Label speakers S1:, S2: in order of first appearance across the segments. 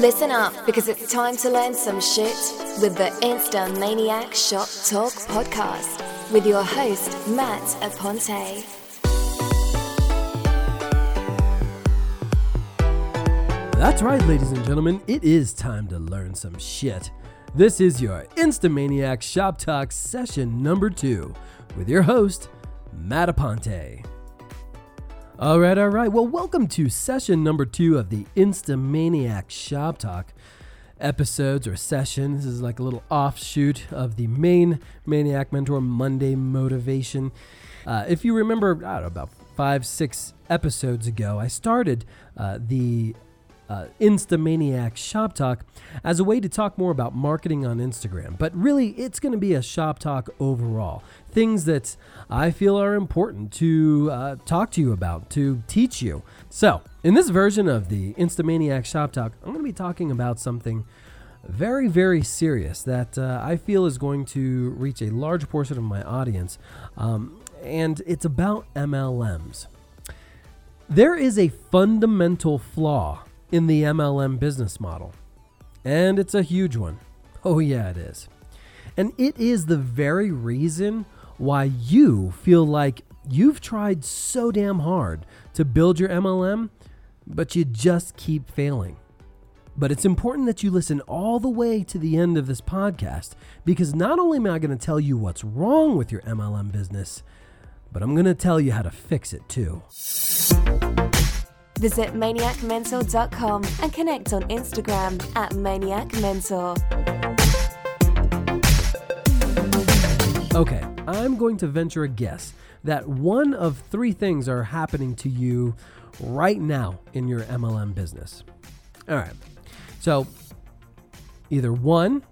S1: Listen up because it's time to learn some shit with the Insta Maniac Shop Talk podcast with your host, Matt Aponte.
S2: That's right, ladies and gentlemen, it is time to learn some shit. This is your Instamaniac Shop Talk session number two with your host, Matt Aponte. All right, all right. Well, welcome to session number two of the Instamaniac Shop Talk episodes or session. This is like a little offshoot of the main Maniac Mentor Monday motivation. Uh, if you remember, I don't know, about five, six episodes ago, I started uh, the uh, Instamaniac Shop Talk as a way to talk more about marketing on Instagram. But really, it's going to be a shop talk overall. Things that I feel are important to uh, talk to you about, to teach you. So, in this version of the Instamaniac Shop Talk, I'm going to be talking about something very, very serious that uh, I feel is going to reach a large portion of my audience. Um, and it's about MLMs. There is a fundamental flaw in the MLM business model. And it's a huge one. Oh, yeah, it is. And it is the very reason why you feel like you've tried so damn hard to build your MLM, but you just keep failing. But it's important that you listen all the way to the end of this podcast because not only am I going to tell you what's wrong with your MLM business, but I'm going to tell you how to fix it too.
S1: Visit maniacmentor.com and connect on Instagram at maniacmentor.
S2: Okay, I'm going to venture a guess that one of three things are happening to you right now in your MLM business. All right, so either one,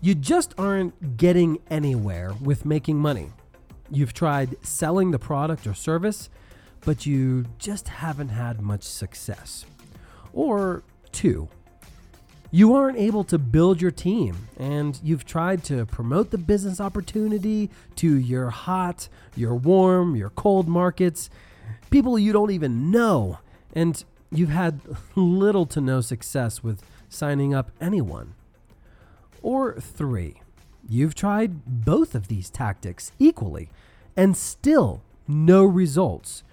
S2: you just aren't getting anywhere with making money. You've tried selling the product or service but you just haven't had much success. Or two, you aren't able to build your team and you've tried to promote the business opportunity to your hot, your warm, your cold markets, people you don't even know, and you've had little to no success with signing up anyone. Or three, you've tried both of these tactics equally and still no results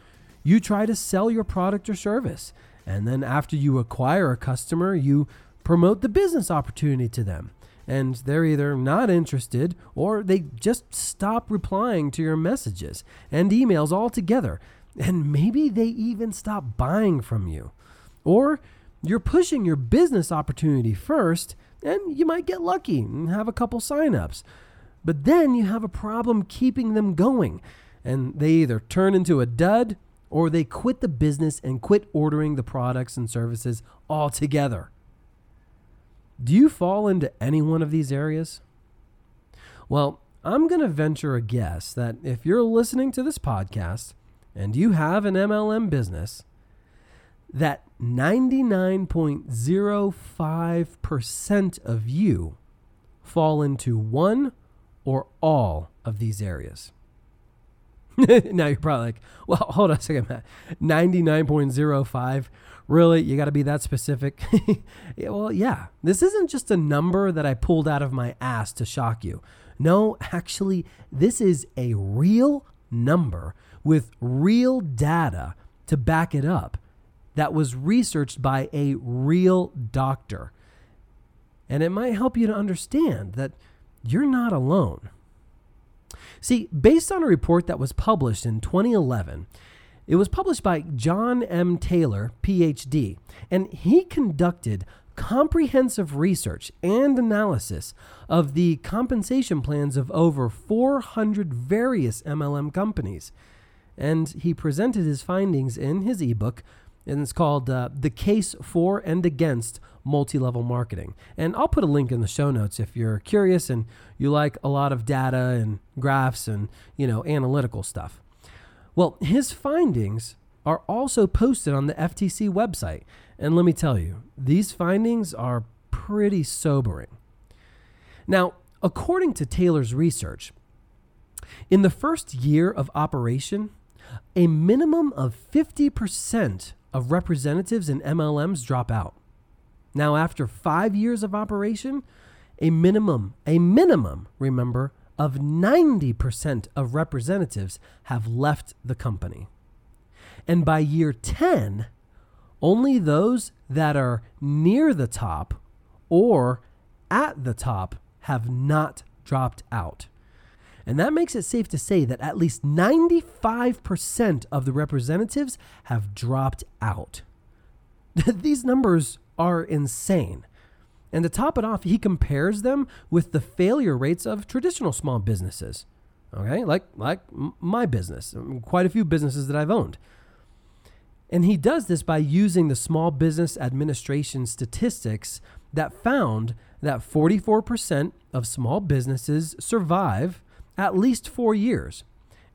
S2: you try to sell your product or service. And then after you acquire a customer, you promote the business opportunity to them. And they're either not interested or they just stop replying to your messages and emails altogether. And maybe they even stop buying from you. Or you're pushing your business opportunity first and you might get lucky and have a couple signups. But then you have a problem keeping them going. And they either turn into a dud or they quit the business and quit ordering the products and services altogether. Do you fall into any one of these areas? Well, I'm going to venture a guess that if you're listening to this podcast and you have an MLM business, that 99.05% of you fall into one or all of these areas. now you're probably like, well, hold on a second, Matt. 99.05. Really? You got to be that specific? yeah, well, yeah. This isn't just a number that I pulled out of my ass to shock you. No, actually, this is a real number with real data to back it up that was researched by a real doctor. And it might help you to understand that you're not alone. See, based on a report that was published in 2011, it was published by John M. Taylor, PhD, and he conducted comprehensive research and analysis of the compensation plans of over 400 various MLM companies. And he presented his findings in his ebook, and it's called uh, The Case for and Against Multi Level Marketing. And I'll put a link in the show notes if you're curious and you like a lot of data and graphs and, you know, analytical stuff. Well, his findings are also posted on the FTC website. And let me tell you, these findings are pretty sobering. Now, according to Taylor's research, in the first year of operation, a minimum of 50% of representatives in MLMs drop out. Now, after five years of operation, a minimum, a minimum, remember, of 90% of representatives have left the company. And by year 10, only those that are near the top or at the top have not dropped out. And that makes it safe to say that at least 95% of the representatives have dropped out. These numbers are insane. And to top it off, he compares them with the failure rates of traditional small businesses. Okay, like like my business, quite a few businesses that I've owned. And he does this by using the Small Business Administration statistics that found that 44% of small businesses survive at least 4 years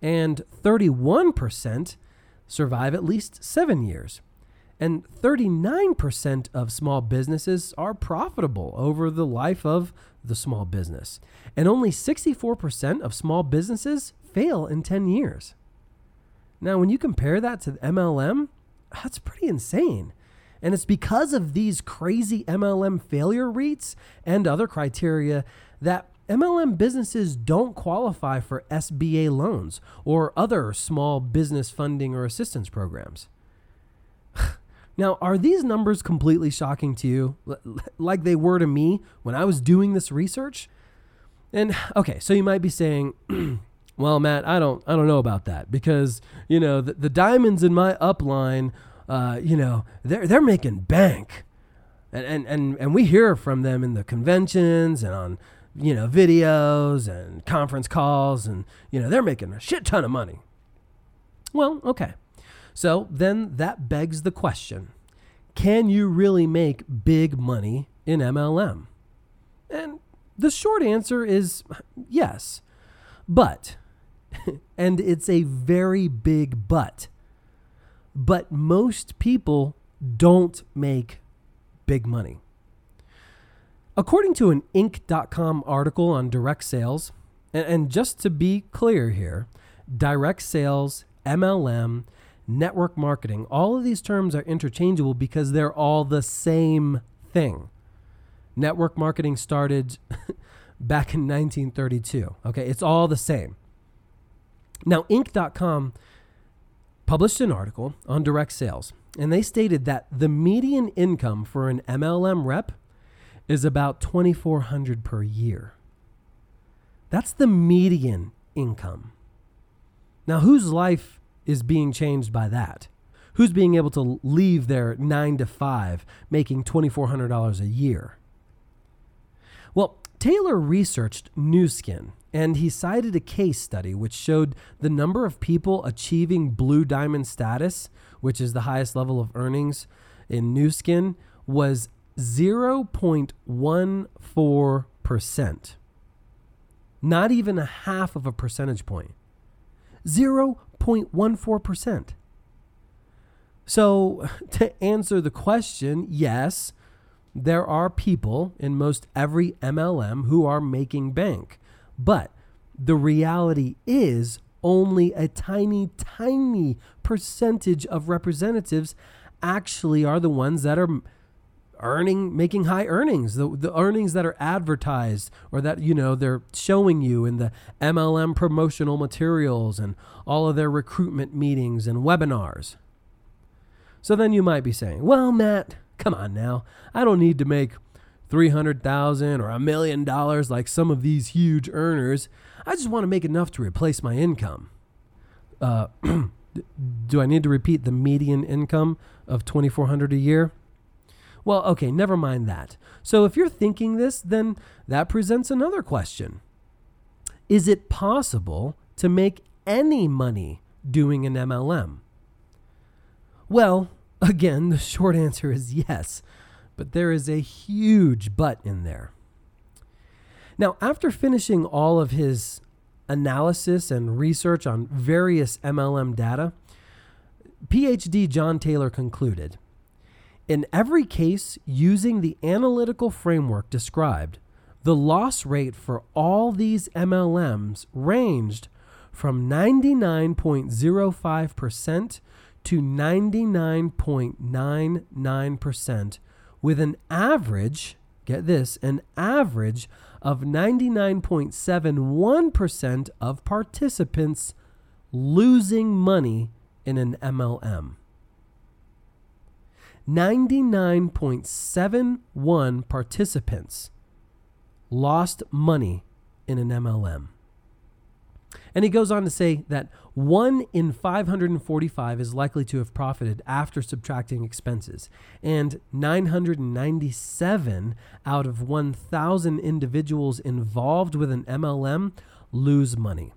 S2: and 31% survive at least 7 years and 39% of small businesses are profitable over the life of the small business. And only 64% of small businesses fail in 10 years. Now, when you compare that to the MLM, that's pretty insane. And it's because of these crazy MLM failure rates and other criteria that MLM businesses don't qualify for SBA loans or other small business funding or assistance programs. Now, are these numbers completely shocking to you, like they were to me when I was doing this research? And okay, so you might be saying, "Well, Matt, I don't, I don't know about that because you know the, the diamonds in my upline, uh, you know, they're they're making bank, and, and and and we hear from them in the conventions and on you know videos and conference calls, and you know they're making a shit ton of money." Well, okay. So then that begs the question can you really make big money in MLM? And the short answer is yes. But, and it's a very big but, but most people don't make big money. According to an Inc.com article on direct sales, and, just to be clear here, direct sales, MLM, network marketing. All of these terms are interchangeable because they're all the same thing. Network marketing started back in 1932. Okay, it's all the same. Now, Inc.com published an article on direct sales, and they stated that the median income for an MLM rep is about 2400 per year. That's the median income. Now, whose life is being changed by that? Who's being able to leave their nine to five making $2,400 a year? Well, Taylor researched Nu Skin and he cited a case study which showed the number of people achieving blue diamond status, which is the highest level of earnings in Nu Skin, was 0.14%. Not even a half of a percentage point. 0.14%. So, to answer the question, yes, there are people in most every MLM who are making bank. But the reality is only a tiny, tiny percentage of representatives actually are the ones that are earning making high earnings the, the earnings that are advertised or that you know they're showing you in the mlm promotional materials and all of their recruitment meetings and webinars. So then you might be saying well matt come on now. I don't need to make 300000 or a million dollars like some of these huge earners. I just want to make enough to replace my income. Uh, do i need to repeat the median income of 2400 a year well, okay, never mind that. So if you're thinking this, then that presents another question Is it possible to make any money doing an MLM? Well, again, the short answer is yes, but there is a huge but in there. Now, after finishing all of his analysis and research on various MLM data, PhD John Taylor concluded in every case, using the analytical framework described, the loss rate for all these MLMs ranged from 99.05% to 99.99% with an average, get this, an average of 99.71% of participants losing money in an MLM. 99.71 participants lost money in an MLM. And he goes on to say that one in 545 is likely to have profited after subtracting expenses, and 997 out of 1,000 individuals involved with an MLM lose money.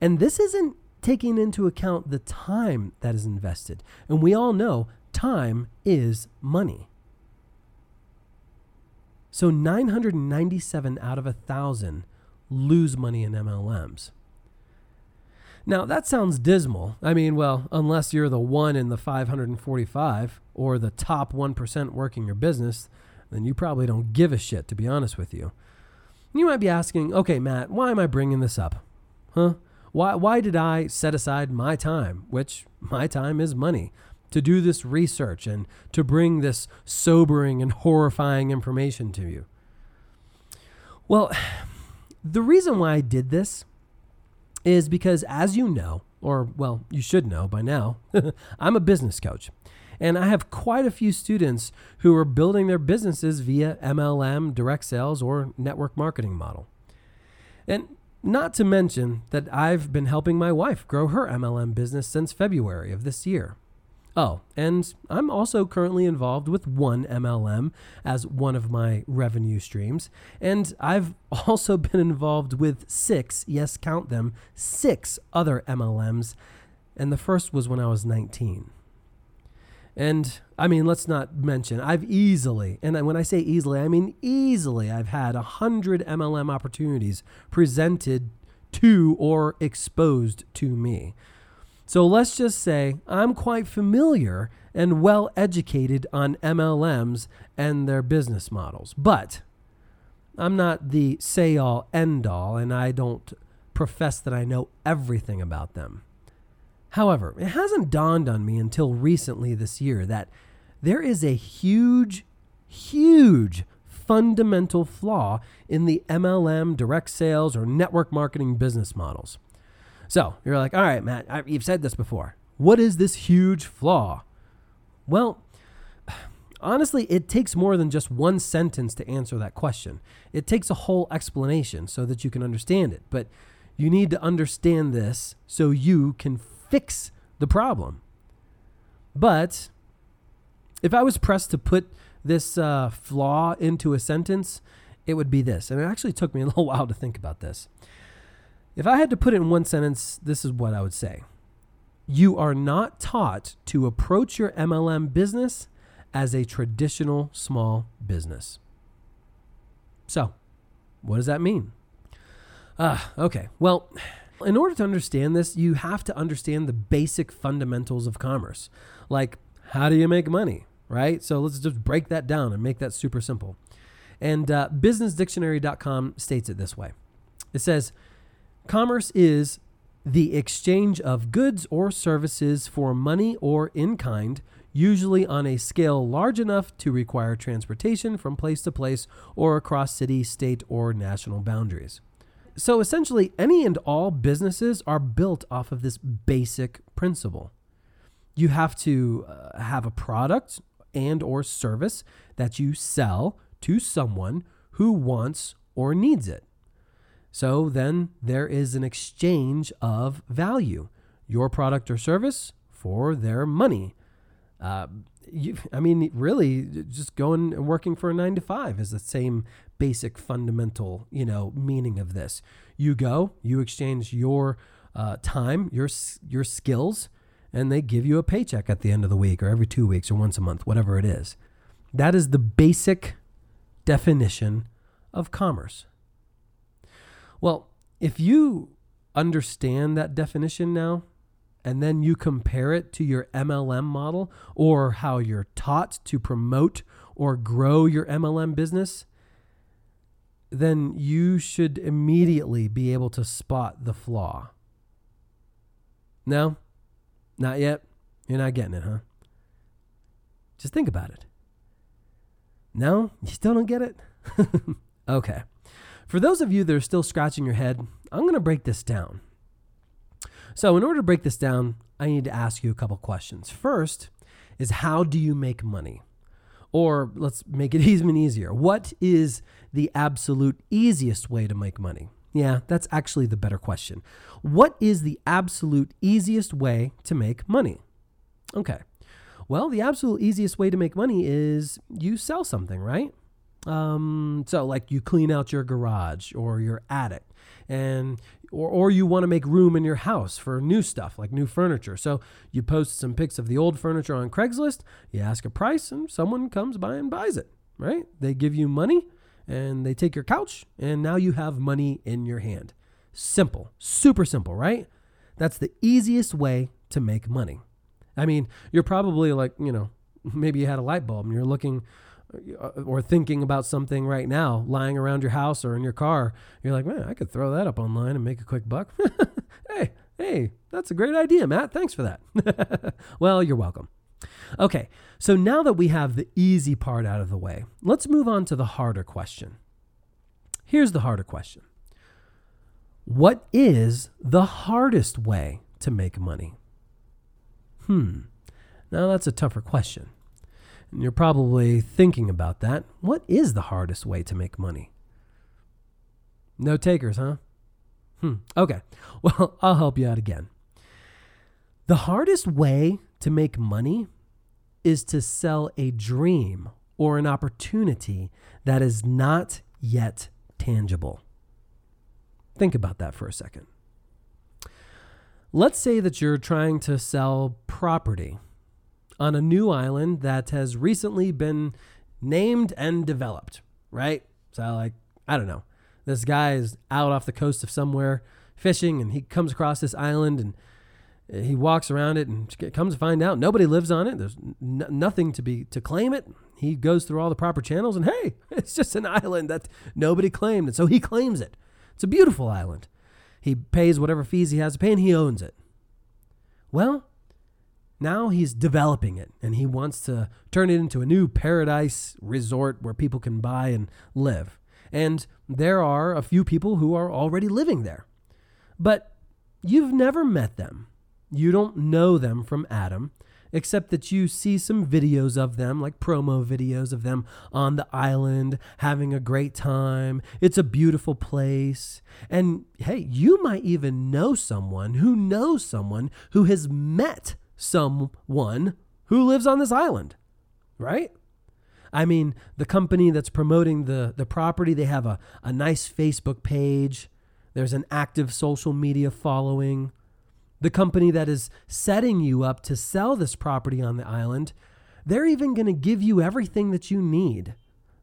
S2: And this isn't taking into account the time that is invested. And we all know time is money. So 997 out of a 1,000 lose money in MLMs. Now, that sounds dismal. I mean, well, unless you're the one in the 545 or the top 1% working your business, then you probably don't give a shit, to be honest with you. You might be asking, okay, Matt, why am I bringing this up? Huh? Why, why did I set aside my time, which my time is money, to do this research and to bring this sobering and horrifying information to you? Well, the reason why I did this is because, as you know, or well, you should know by now, I'm a business coach. And I have quite a few students who are building their businesses via MLM, direct sales, or network marketing model. And not to mention that I've been helping my wife grow her MLM business since February of this year. Oh, and I'm also currently involved with one MLM as one of my revenue streams. And I've also been involved with six, yes, count them, six other MLMs. And the first was when I was 19. And I mean, let's not mention, I've easily, and when I say easily, I mean easily, I've had a hundred MLM opportunities presented to or exposed to me. So let's just say I'm quite familiar and well educated on MLMs and their business models. But I'm not the say all end all, and I don't profess that I know everything about them. However, it hasn't dawned on me until recently this year that there is a huge, huge fundamental flaw in the MLM, direct sales, or network marketing business models. So you're like, all right, Matt, I, you've said this before. What is this huge flaw? Well, honestly, it takes more than just one sentence to answer that question. It takes a whole explanation so that you can understand it. But you need to understand this so you can fix the problem. But if I was pressed to put this uh, flaw into a sentence, it would be this. And it actually took me a little while to think about this. If I had to put it in one sentence, this is what I would say You are not taught to approach your MLM business as a traditional small business. So, what does that mean? Uh, okay. Well, in order to understand this, you have to understand the basic fundamentals of commerce. Like, how do you make money, right? So let's just break that down and make that super simple. And uh, businessdictionary.com states it this way it says, Commerce is the exchange of goods or services for money or in kind, usually on a scale large enough to require transportation from place to place or across city, state, or national boundaries. So essentially, any and all businesses are built off of this basic principle. You have to uh, have a product and or service that you sell to someone who wants or needs it. So then there is an exchange of value, your product or service for their money. Uh, you, I mean, really, just going and working for a nine to five is the same basic fundamental, you know, meaning of this. You go, you exchange your uh, time, your your skills, and they give you a paycheck at the end of the week, or every two weeks, or once a month, whatever it is. That is the basic definition of commerce. Well, if you understand that definition now, and then you compare it to your MLM model or how you're taught to promote or grow your MLM business, then you should immediately be able to spot the flaw. No? Not yet? You're not getting it, huh? Just think about it. No? You still don't get it? okay. For those of you that are still scratching your head, I'm going to break this down. So, in order to break this down, I need to ask you a couple questions. First is how do you make money? Or let's make it even easier. What is the absolute easiest way to make money? Yeah, that's actually the better question. What is the absolute easiest way to make money? Okay. Well, the absolute easiest way to make money is you sell something, right? Um, so like you clean out your garage or your attic and or, or you want to make room in your house for new stuff like new furniture. So you post some pics of the old furniture on Craigslist, you ask a price and someone comes by and buys it, right? They give you money and they take your couch and now you have money in your hand. Simple, super simple, right? That's the easiest way to make money. I mean, you're probably like, you know, maybe you had a light bulb and you're looking or thinking about something right now, lying around your house or in your car. You're like, man, I could throw that up online and make a quick buck. hey, hey, that's a great idea, Matt. Thanks for that. well, you're welcome. Okay, so now that we have the easy part out of the way, let's move on to the harder question. Here's the harder question What is the hardest way to make money? Hmm. Now that's a tougher question. And you're probably thinking about that. What is the hardest way to make money? No takers, huh? Hmm. Okay. Well, I'll help you out again. The hardest way to make money is to sell a dream or an opportunity that is not yet tangible. Think about that for a second. Let's say that you're trying to sell property on a new island that has recently been named and developed, right? So, like, I don't know. This guy is out off the coast of somewhere fishing and he comes across this island and he walks around it and comes to find out nobody lives on it. There's n- nothing to be to claim it. He goes through all the proper channels and hey, it's just an island that nobody claimed. And so he claims it. It's a beautiful island. He pays whatever fees he has to pay and he owns it. Well, now he's developing it and he wants to turn it into a new paradise resort where people can buy and live. And there are a few people who are already living there. But you've never met them. You don't know them from Adam except that you see some videos of them, like promo videos of them on the island having a great time. It's a beautiful place. And hey, you might even know someone who knows someone who has met someone who lives on this island, right? I mean, the company that's promoting the, the property, they have a, a nice Facebook page. There's an active social media following the company that is setting you up to sell this property on the island, they're even going to give you everything that you need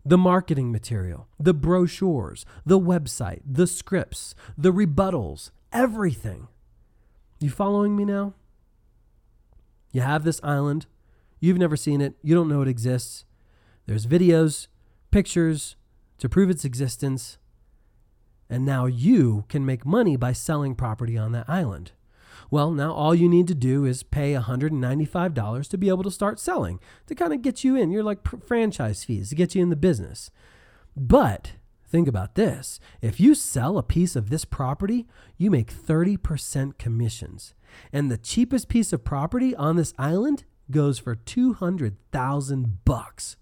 S2: the marketing material, the brochures, the website, the scripts, the rebuttals, everything. You following me now? You have this island. You've never seen it. You don't know it exists. There's videos, pictures to prove its existence. And now you can make money by selling property on that island. Well, now all you need to do is pay $195 to be able to start selling, to kind of get you in. You're like franchise fees to get you in the business. But think about this if you sell a piece of this property, you make 30% commissions. And the cheapest piece of property on this island goes for 200,000 bucks.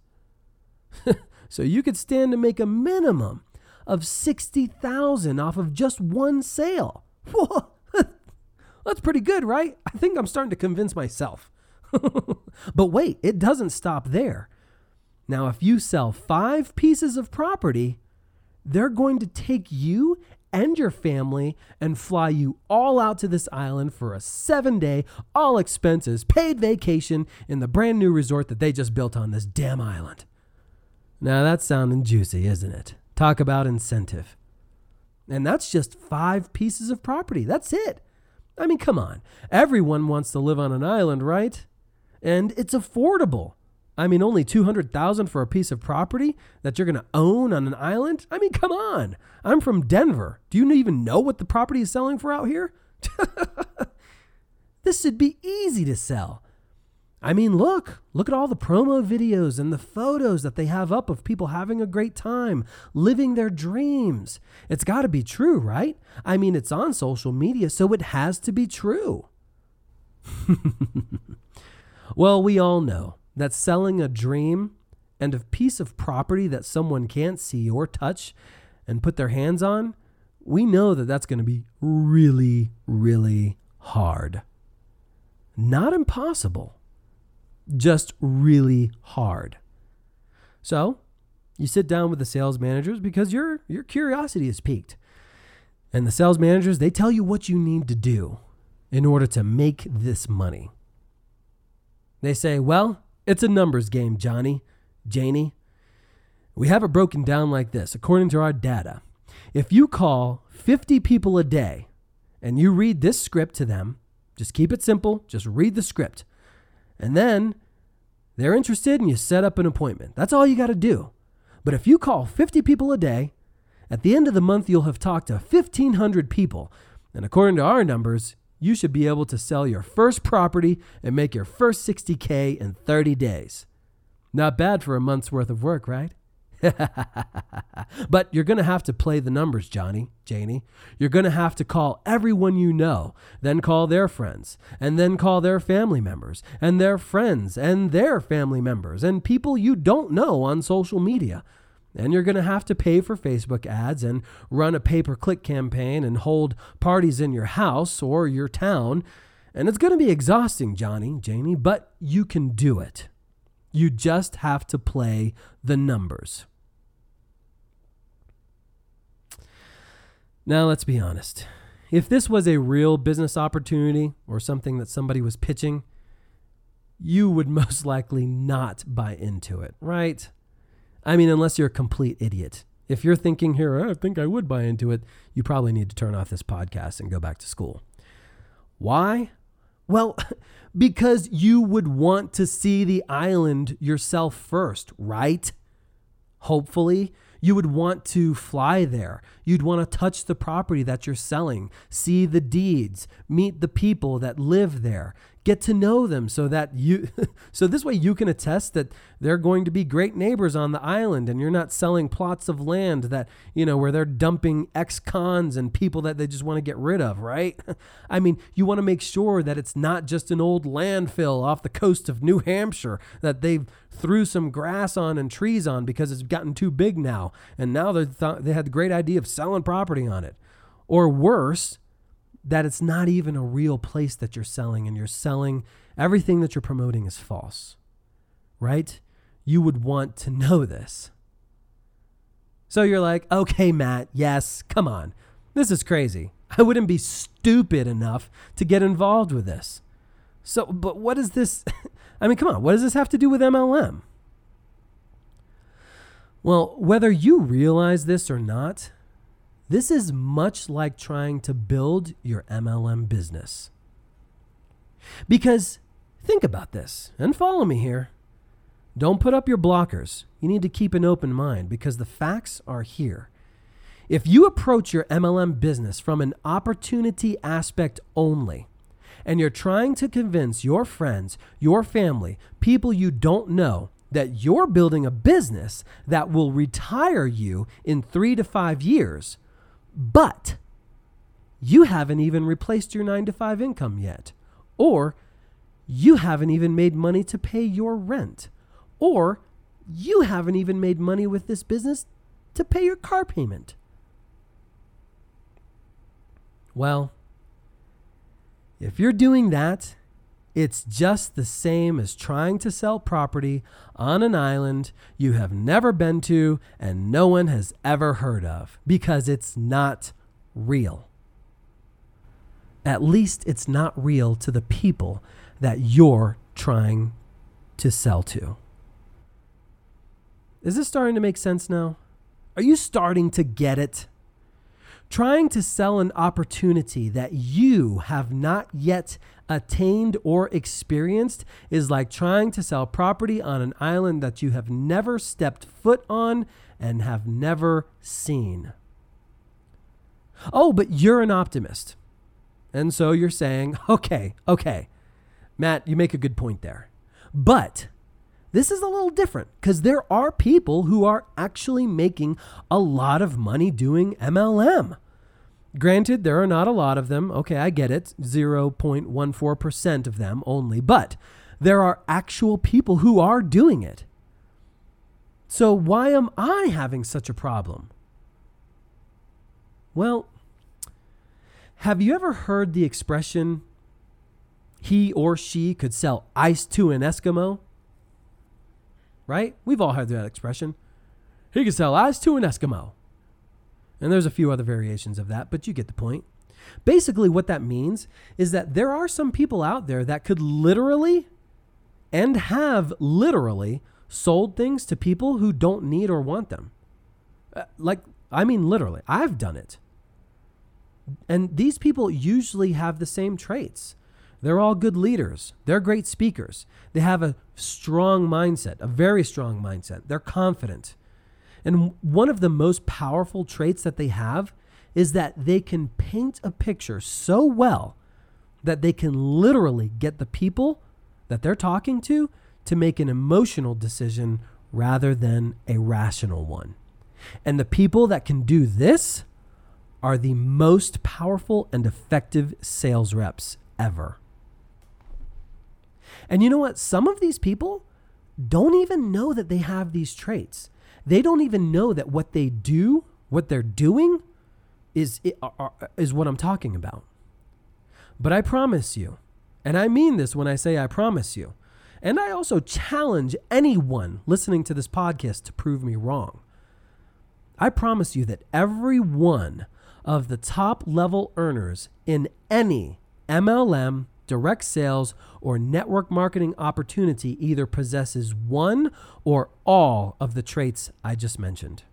S2: so you could stand to make a minimum of 60,000 off of just one sale. That's pretty good, right? I think I'm starting to convince myself. but wait, it doesn't stop there. Now, if you sell five pieces of property, they're going to take you and your family and fly you all out to this island for a seven day, all expenses paid vacation in the brand new resort that they just built on this damn island. Now, that's sounding juicy, isn't it? Talk about incentive. And that's just five pieces of property. That's it. I mean, come on. Everyone wants to live on an island, right? And it's affordable. I mean, only 200,000 for a piece of property that you're going to own on an island? I mean, come on. I'm from Denver. Do you even know what the property is selling for out here? this should be easy to sell. I mean, look, look at all the promo videos and the photos that they have up of people having a great time, living their dreams. It's got to be true, right? I mean, it's on social media, so it has to be true. well, we all know that selling a dream and a piece of property that someone can't see or touch and put their hands on, we know that that's going to be really, really hard. Not impossible just really hard. So, you sit down with the sales managers because your your curiosity is piqued. And the sales managers, they tell you what you need to do in order to make this money. They say, "Well, it's a numbers game, Johnny, Janie. We have it broken down like this according to our data. If you call 50 people a day and you read this script to them, just keep it simple, just read the script. And then they're interested and you set up an appointment. That's all you got to do. But if you call 50 people a day, at the end of the month, you'll have talked to 1,500 people. And according to our numbers, you should be able to sell your first property and make your first 60K in 30 days. Not bad for a month's worth of work, right? but you're going to have to play the numbers, Johnny, Janie. You're going to have to call everyone you know, then call their friends, and then call their family members, and their friends, and their family members, and people you don't know on social media. And you're going to have to pay for Facebook ads and run a pay per click campaign and hold parties in your house or your town. And it's going to be exhausting, Johnny, Janie, but you can do it. You just have to play the numbers. Now, let's be honest. If this was a real business opportunity or something that somebody was pitching, you would most likely not buy into it, right? I mean, unless you're a complete idiot. If you're thinking here, oh, I think I would buy into it, you probably need to turn off this podcast and go back to school. Why? Well, because you would want to see the island yourself first, right? Hopefully, you would want to fly there. You'd want to touch the property that you're selling, see the deeds, meet the people that live there, get to know them so that you so this way you can attest that they're going to be great neighbors on the island and you're not selling plots of land that you know where they're dumping ex-cons and people that they just want to get rid of right i mean you want to make sure that it's not just an old landfill off the coast of new hampshire that they've threw some grass on and trees on because it's gotten too big now and now they thought they had the great idea of selling property on it or worse that it's not even a real place that you're selling and you're selling everything that you're promoting is false, right? You would want to know this. So you're like, okay, Matt, yes, come on. This is crazy. I wouldn't be stupid enough to get involved with this. So, but what is this? I mean, come on, what does this have to do with MLM? Well, whether you realize this or not, this is much like trying to build your MLM business. Because think about this and follow me here. Don't put up your blockers. You need to keep an open mind because the facts are here. If you approach your MLM business from an opportunity aspect only, and you're trying to convince your friends, your family, people you don't know that you're building a business that will retire you in three to five years, but you haven't even replaced your nine to five income yet. Or you haven't even made money to pay your rent. Or you haven't even made money with this business to pay your car payment. Well, if you're doing that, it's just the same as trying to sell property on an island you have never been to and no one has ever heard of because it's not real. At least it's not real to the people that you're trying to sell to. Is this starting to make sense now? Are you starting to get it? Trying to sell an opportunity that you have not yet attained or experienced is like trying to sell property on an island that you have never stepped foot on and have never seen. Oh, but you're an optimist. And so you're saying, okay, okay, Matt, you make a good point there. But this is a little different because there are people who are actually making a lot of money doing MLM. Granted, there are not a lot of them. Okay, I get it. 0.14% of them only. But there are actual people who are doing it. So why am I having such a problem? Well, have you ever heard the expression, he or she could sell ice to an Eskimo? Right? We've all heard that expression. He could sell ice to an Eskimo. And there's a few other variations of that, but you get the point. Basically, what that means is that there are some people out there that could literally and have literally sold things to people who don't need or want them. Uh, like, I mean, literally, I've done it. And these people usually have the same traits. They're all good leaders. They're great speakers. They have a strong mindset, a very strong mindset. They're confident. And one of the most powerful traits that they have is that they can paint a picture so well that they can literally get the people that they're talking to to make an emotional decision rather than a rational one. And the people that can do this are the most powerful and effective sales reps ever. And you know what? Some of these people don't even know that they have these traits. They don't even know that what they do, what they're doing, is, is what I'm talking about. But I promise you, and I mean this when I say I promise you, and I also challenge anyone listening to this podcast to prove me wrong. I promise you that every one of the top level earners in any MLM, direct sales, or network marketing opportunity either possesses one or all of the traits I just mentioned.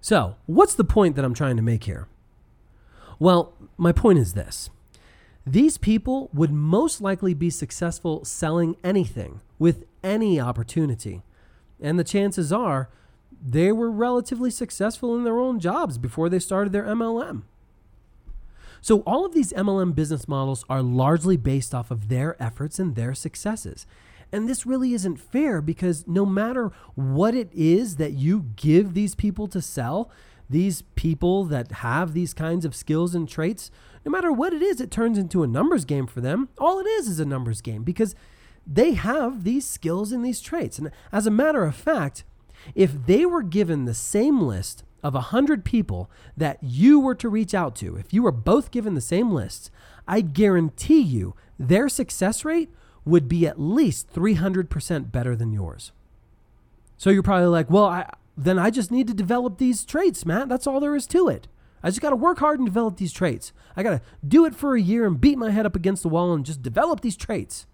S2: So, what's the point that I'm trying to make here? Well, my point is this these people would most likely be successful selling anything with any opportunity. And the chances are they were relatively successful in their own jobs before they started their MLM. So, all of these MLM business models are largely based off of their efforts and their successes. And this really isn't fair because no matter what it is that you give these people to sell, these people that have these kinds of skills and traits, no matter what it is, it turns into a numbers game for them. All it is is a numbers game because they have these skills and these traits. And as a matter of fact, if they were given the same list of 100 people that you were to reach out to, if you were both given the same lists, I guarantee you their success rate would be at least 300% better than yours. So you're probably like, well, I, then I just need to develop these traits, Matt. That's all there is to it. I just got to work hard and develop these traits. I got to do it for a year and beat my head up against the wall and just develop these traits.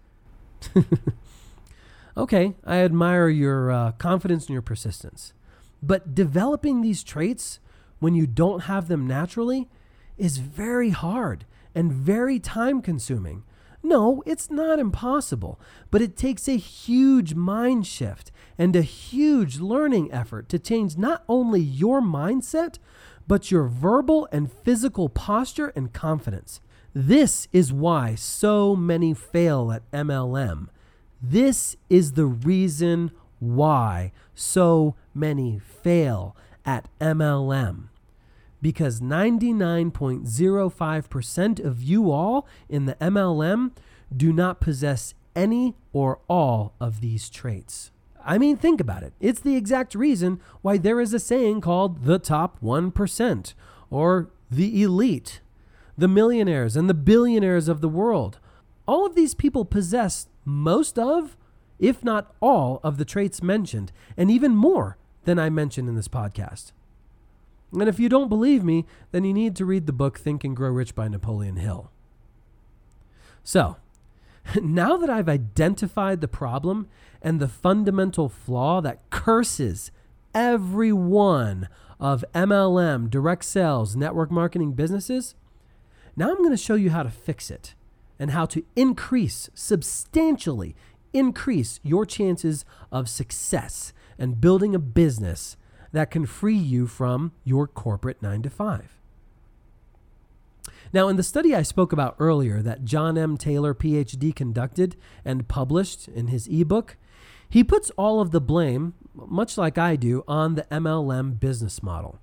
S2: okay, I admire your uh, confidence and your persistence. But developing these traits when you don't have them naturally is very hard and very time consuming. No, it's not impossible, but it takes a huge mind shift and a huge learning effort to change not only your mindset, but your verbal and physical posture and confidence. This is why so many fail at MLM. This is the reason why so many fail at MLM. Because 99.05% of you all in the MLM do not possess any or all of these traits. I mean, think about it. It's the exact reason why there is a saying called the top 1% or the elite, the millionaires and the billionaires of the world. All of these people possess most of, if not all, of the traits mentioned, and even more than I mention in this podcast. And if you don't believe me, then you need to read the book Think and Grow Rich by Napoleon Hill. So, now that I've identified the problem and the fundamental flaw that curses every one of MLM, direct sales, network marketing businesses, now I'm going to show you how to fix it and how to increase, substantially increase your chances of success and building a business that can free you from your corporate nine to five. Now, in the study I spoke about earlier that John M. Taylor, PhD, conducted and published in his ebook, he puts all of the blame, much like I do, on the MLM business model.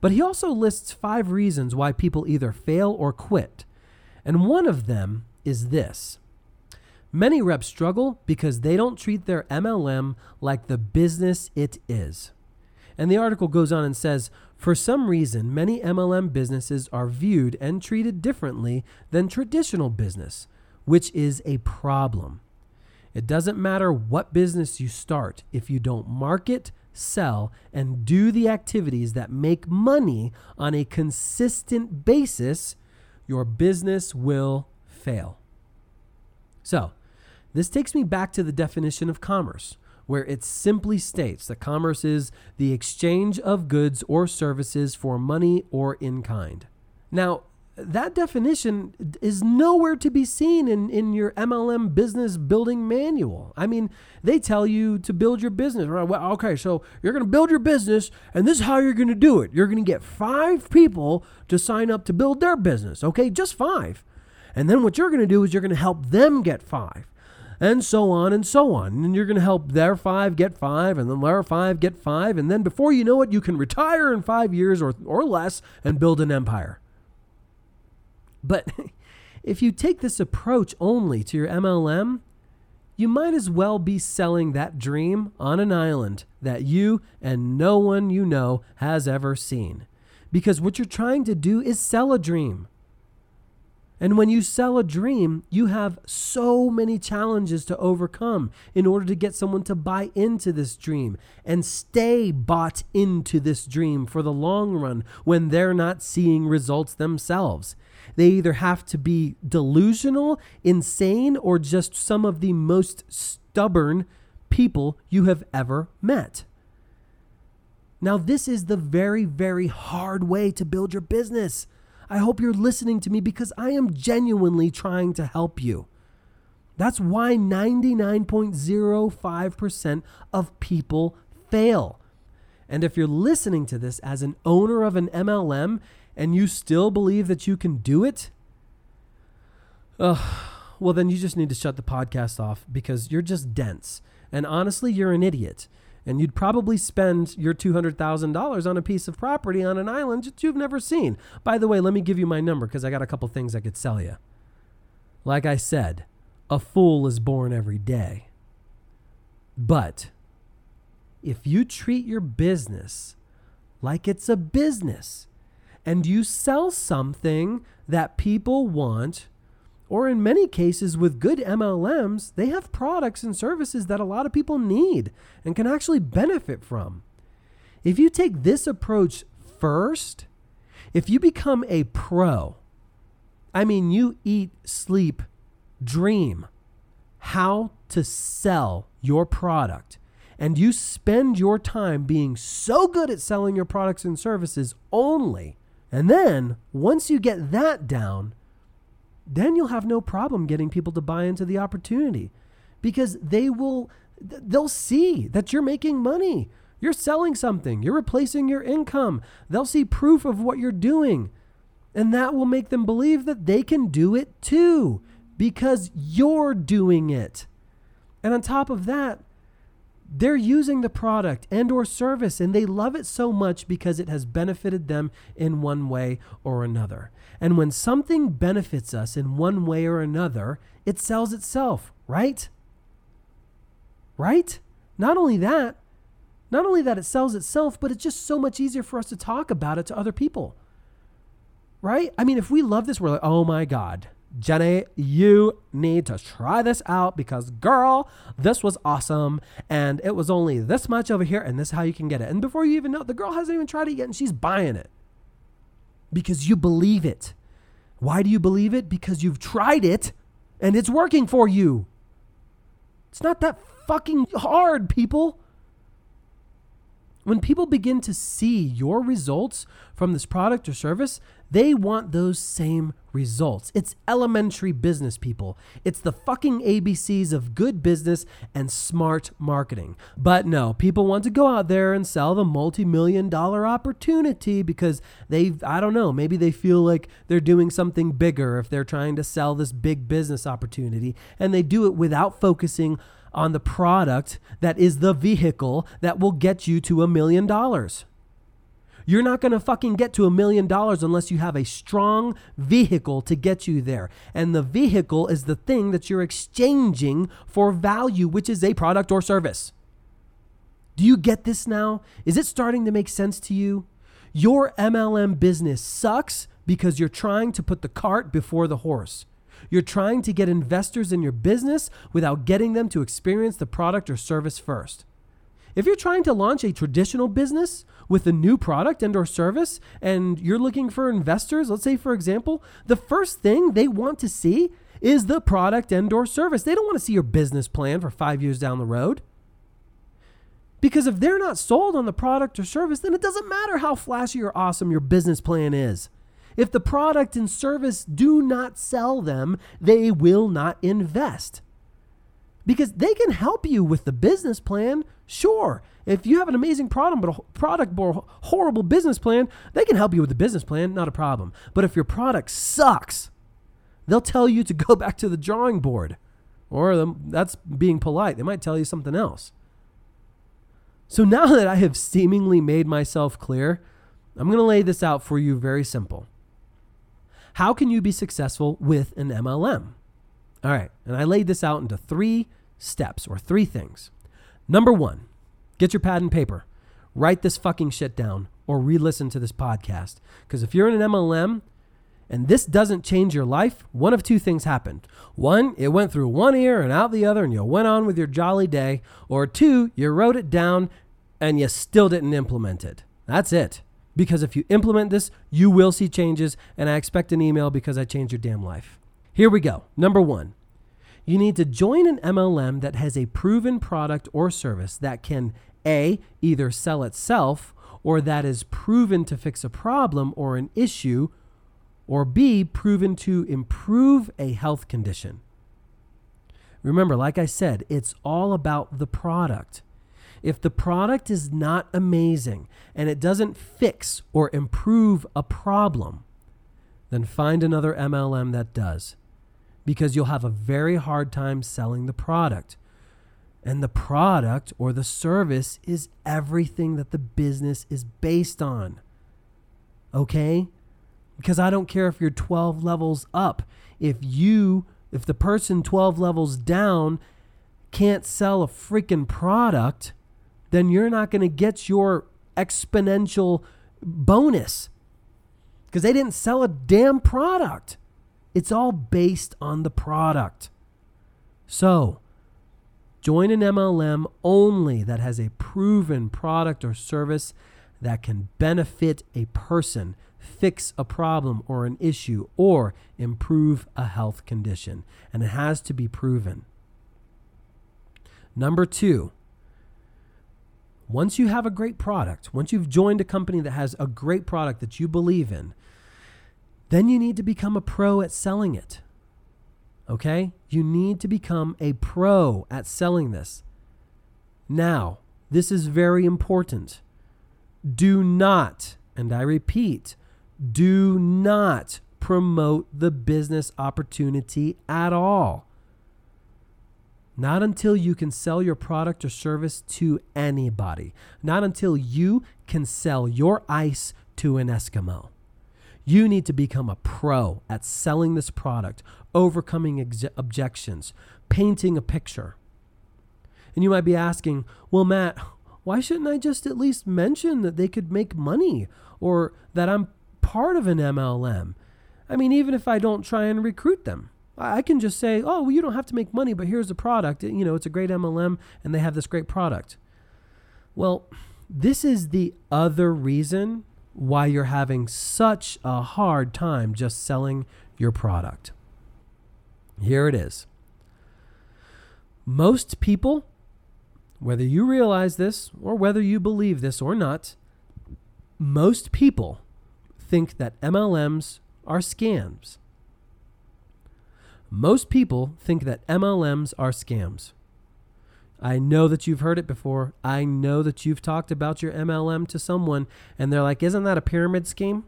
S2: But he also lists five reasons why people either fail or quit. And one of them is this Many reps struggle because they don't treat their MLM like the business it is. And the article goes on and says For some reason, many MLM businesses are viewed and treated differently than traditional business, which is a problem. It doesn't matter what business you start if you don't market, sell, and do the activities that make money on a consistent basis, your business will fail. So, this takes me back to the definition of commerce, where it simply states that commerce is the exchange of goods or services for money or in kind. Now, that definition is nowhere to be seen in, in your MLM business building manual. I mean, they tell you to build your business. Right? Well, okay, so you're going to build your business, and this is how you're going to do it. You're going to get five people to sign up to build their business, okay? Just five. And then what you're going to do is you're going to help them get five, and so on and so on. And you're going to help their five get five, and then their five get five. And then before you know it, you can retire in five years or, or less and build an empire. But if you take this approach only to your MLM, you might as well be selling that dream on an island that you and no one you know has ever seen. Because what you're trying to do is sell a dream. And when you sell a dream, you have so many challenges to overcome in order to get someone to buy into this dream and stay bought into this dream for the long run when they're not seeing results themselves. They either have to be delusional, insane, or just some of the most stubborn people you have ever met. Now, this is the very, very hard way to build your business. I hope you're listening to me because I am genuinely trying to help you. That's why 99.05% of people fail. And if you're listening to this as an owner of an MLM and you still believe that you can do it, uh, well, then you just need to shut the podcast off because you're just dense. And honestly, you're an idiot. And you'd probably spend your $200,000 on a piece of property on an island that you've never seen. By the way, let me give you my number because I got a couple things I could sell you. Like I said, a fool is born every day. But if you treat your business like it's a business, and you sell something that people want, or in many cases with good MLMs, they have products and services that a lot of people need and can actually benefit from. If you take this approach first, if you become a pro, I mean, you eat, sleep, dream how to sell your product, and you spend your time being so good at selling your products and services only and then once you get that down, then you'll have no problem getting people to buy into the opportunity because they will they'll see that you're making money. You're selling something, you're replacing your income. They'll see proof of what you're doing. And that will make them believe that they can do it too because you're doing it. And on top of that, they're using the product and or service and they love it so much because it has benefited them in one way or another. And when something benefits us in one way or another, it sells itself, right? Right? Not only that, not only that it sells itself, but it's just so much easier for us to talk about it to other people. Right? I mean, if we love this, we're like, oh my God, Jenny, you need to try this out because, girl, this was awesome. And it was only this much over here, and this is how you can get it. And before you even know, the girl hasn't even tried it yet, and she's buying it because you believe it. Why do you believe it? Because you've tried it and it's working for you. It's not that fucking hard, people. When people begin to see your results from this product or service, they want those same results. It's elementary business, people. It's the fucking ABCs of good business and smart marketing. But no, people want to go out there and sell the multi million dollar opportunity because they, I don't know, maybe they feel like they're doing something bigger if they're trying to sell this big business opportunity and they do it without focusing on the product that is the vehicle that will get you to a million dollars. You're not going to fucking get to a million dollars unless you have a strong vehicle to get you there. And the vehicle is the thing that you're exchanging for value, which is a product or service. Do you get this now? Is it starting to make sense to you? Your MLM business sucks because you're trying to put the cart before the horse. You're trying to get investors in your business without getting them to experience the product or service first. If you're trying to launch a traditional business with a new product and or service and you're looking for investors, let's say for example, the first thing they want to see is the product and or service. They don't want to see your business plan for 5 years down the road. Because if they're not sold on the product or service, then it doesn't matter how flashy or awesome your business plan is. If the product and service do not sell them, they will not invest. Because they can help you with the business plan, sure. If you have an amazing product but a product a horrible business plan, they can help you with the business plan, not a problem. But if your product sucks, they'll tell you to go back to the drawing board. Or that's being polite. They might tell you something else. So now that I have seemingly made myself clear, I'm going to lay this out for you very simple. How can you be successful with an MLM? All right, and I laid this out into three steps or three things. Number one, get your pad and paper. Write this fucking shit down or re listen to this podcast. Because if you're in an MLM and this doesn't change your life, one of two things happened. One, it went through one ear and out the other, and you went on with your jolly day. Or two, you wrote it down and you still didn't implement it. That's it. Because if you implement this, you will see changes, and I expect an email because I changed your damn life. Here we go. Number one, you need to join an MLM that has a proven product or service that can A, either sell itself or that is proven to fix a problem or an issue, or B, proven to improve a health condition. Remember, like I said, it's all about the product. If the product is not amazing and it doesn't fix or improve a problem, then find another MLM that does because you'll have a very hard time selling the product. And the product or the service is everything that the business is based on. Okay? Because I don't care if you're 12 levels up. If you, if the person 12 levels down can't sell a freaking product, then you're not going to get your exponential bonus because they didn't sell a damn product. It's all based on the product. So, join an MLM only that has a proven product or service that can benefit a person, fix a problem or an issue, or improve a health condition. And it has to be proven. Number two, once you have a great product, once you've joined a company that has a great product that you believe in, then you need to become a pro at selling it. Okay? You need to become a pro at selling this. Now, this is very important. Do not, and I repeat, do not promote the business opportunity at all. Not until you can sell your product or service to anybody. Not until you can sell your ice to an Eskimo. You need to become a pro at selling this product, overcoming ex- objections, painting a picture. And you might be asking, well, Matt, why shouldn't I just at least mention that they could make money or that I'm part of an MLM? I mean, even if I don't try and recruit them. I can just say, oh, well, you don't have to make money, but here's the product. You know, it's a great MLM and they have this great product. Well, this is the other reason why you're having such a hard time just selling your product. Here it is. Most people whether you realize this or whether you believe this or not, most people think that MLMs are scams. Most people think that MLMs are scams. I know that you've heard it before. I know that you've talked about your MLM to someone and they're like, Isn't that a pyramid scheme?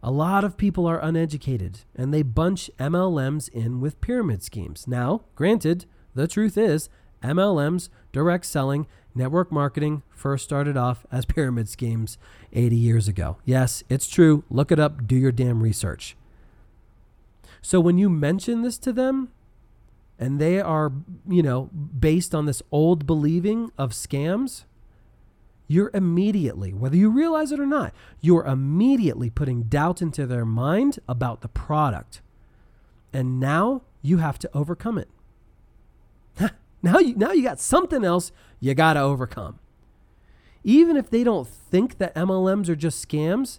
S2: A lot of people are uneducated and they bunch MLMs in with pyramid schemes. Now, granted, the truth is, MLMs, direct selling, network marketing first started off as pyramid schemes 80 years ago. Yes, it's true. Look it up, do your damn research. So when you mention this to them, and they are, you know, based on this old believing of scams, you're immediately, whether you realize it or not, you're immediately putting doubt into their mind about the product. And now you have to overcome it. now you now you got something else you got to overcome. Even if they don't think that MLMs are just scams,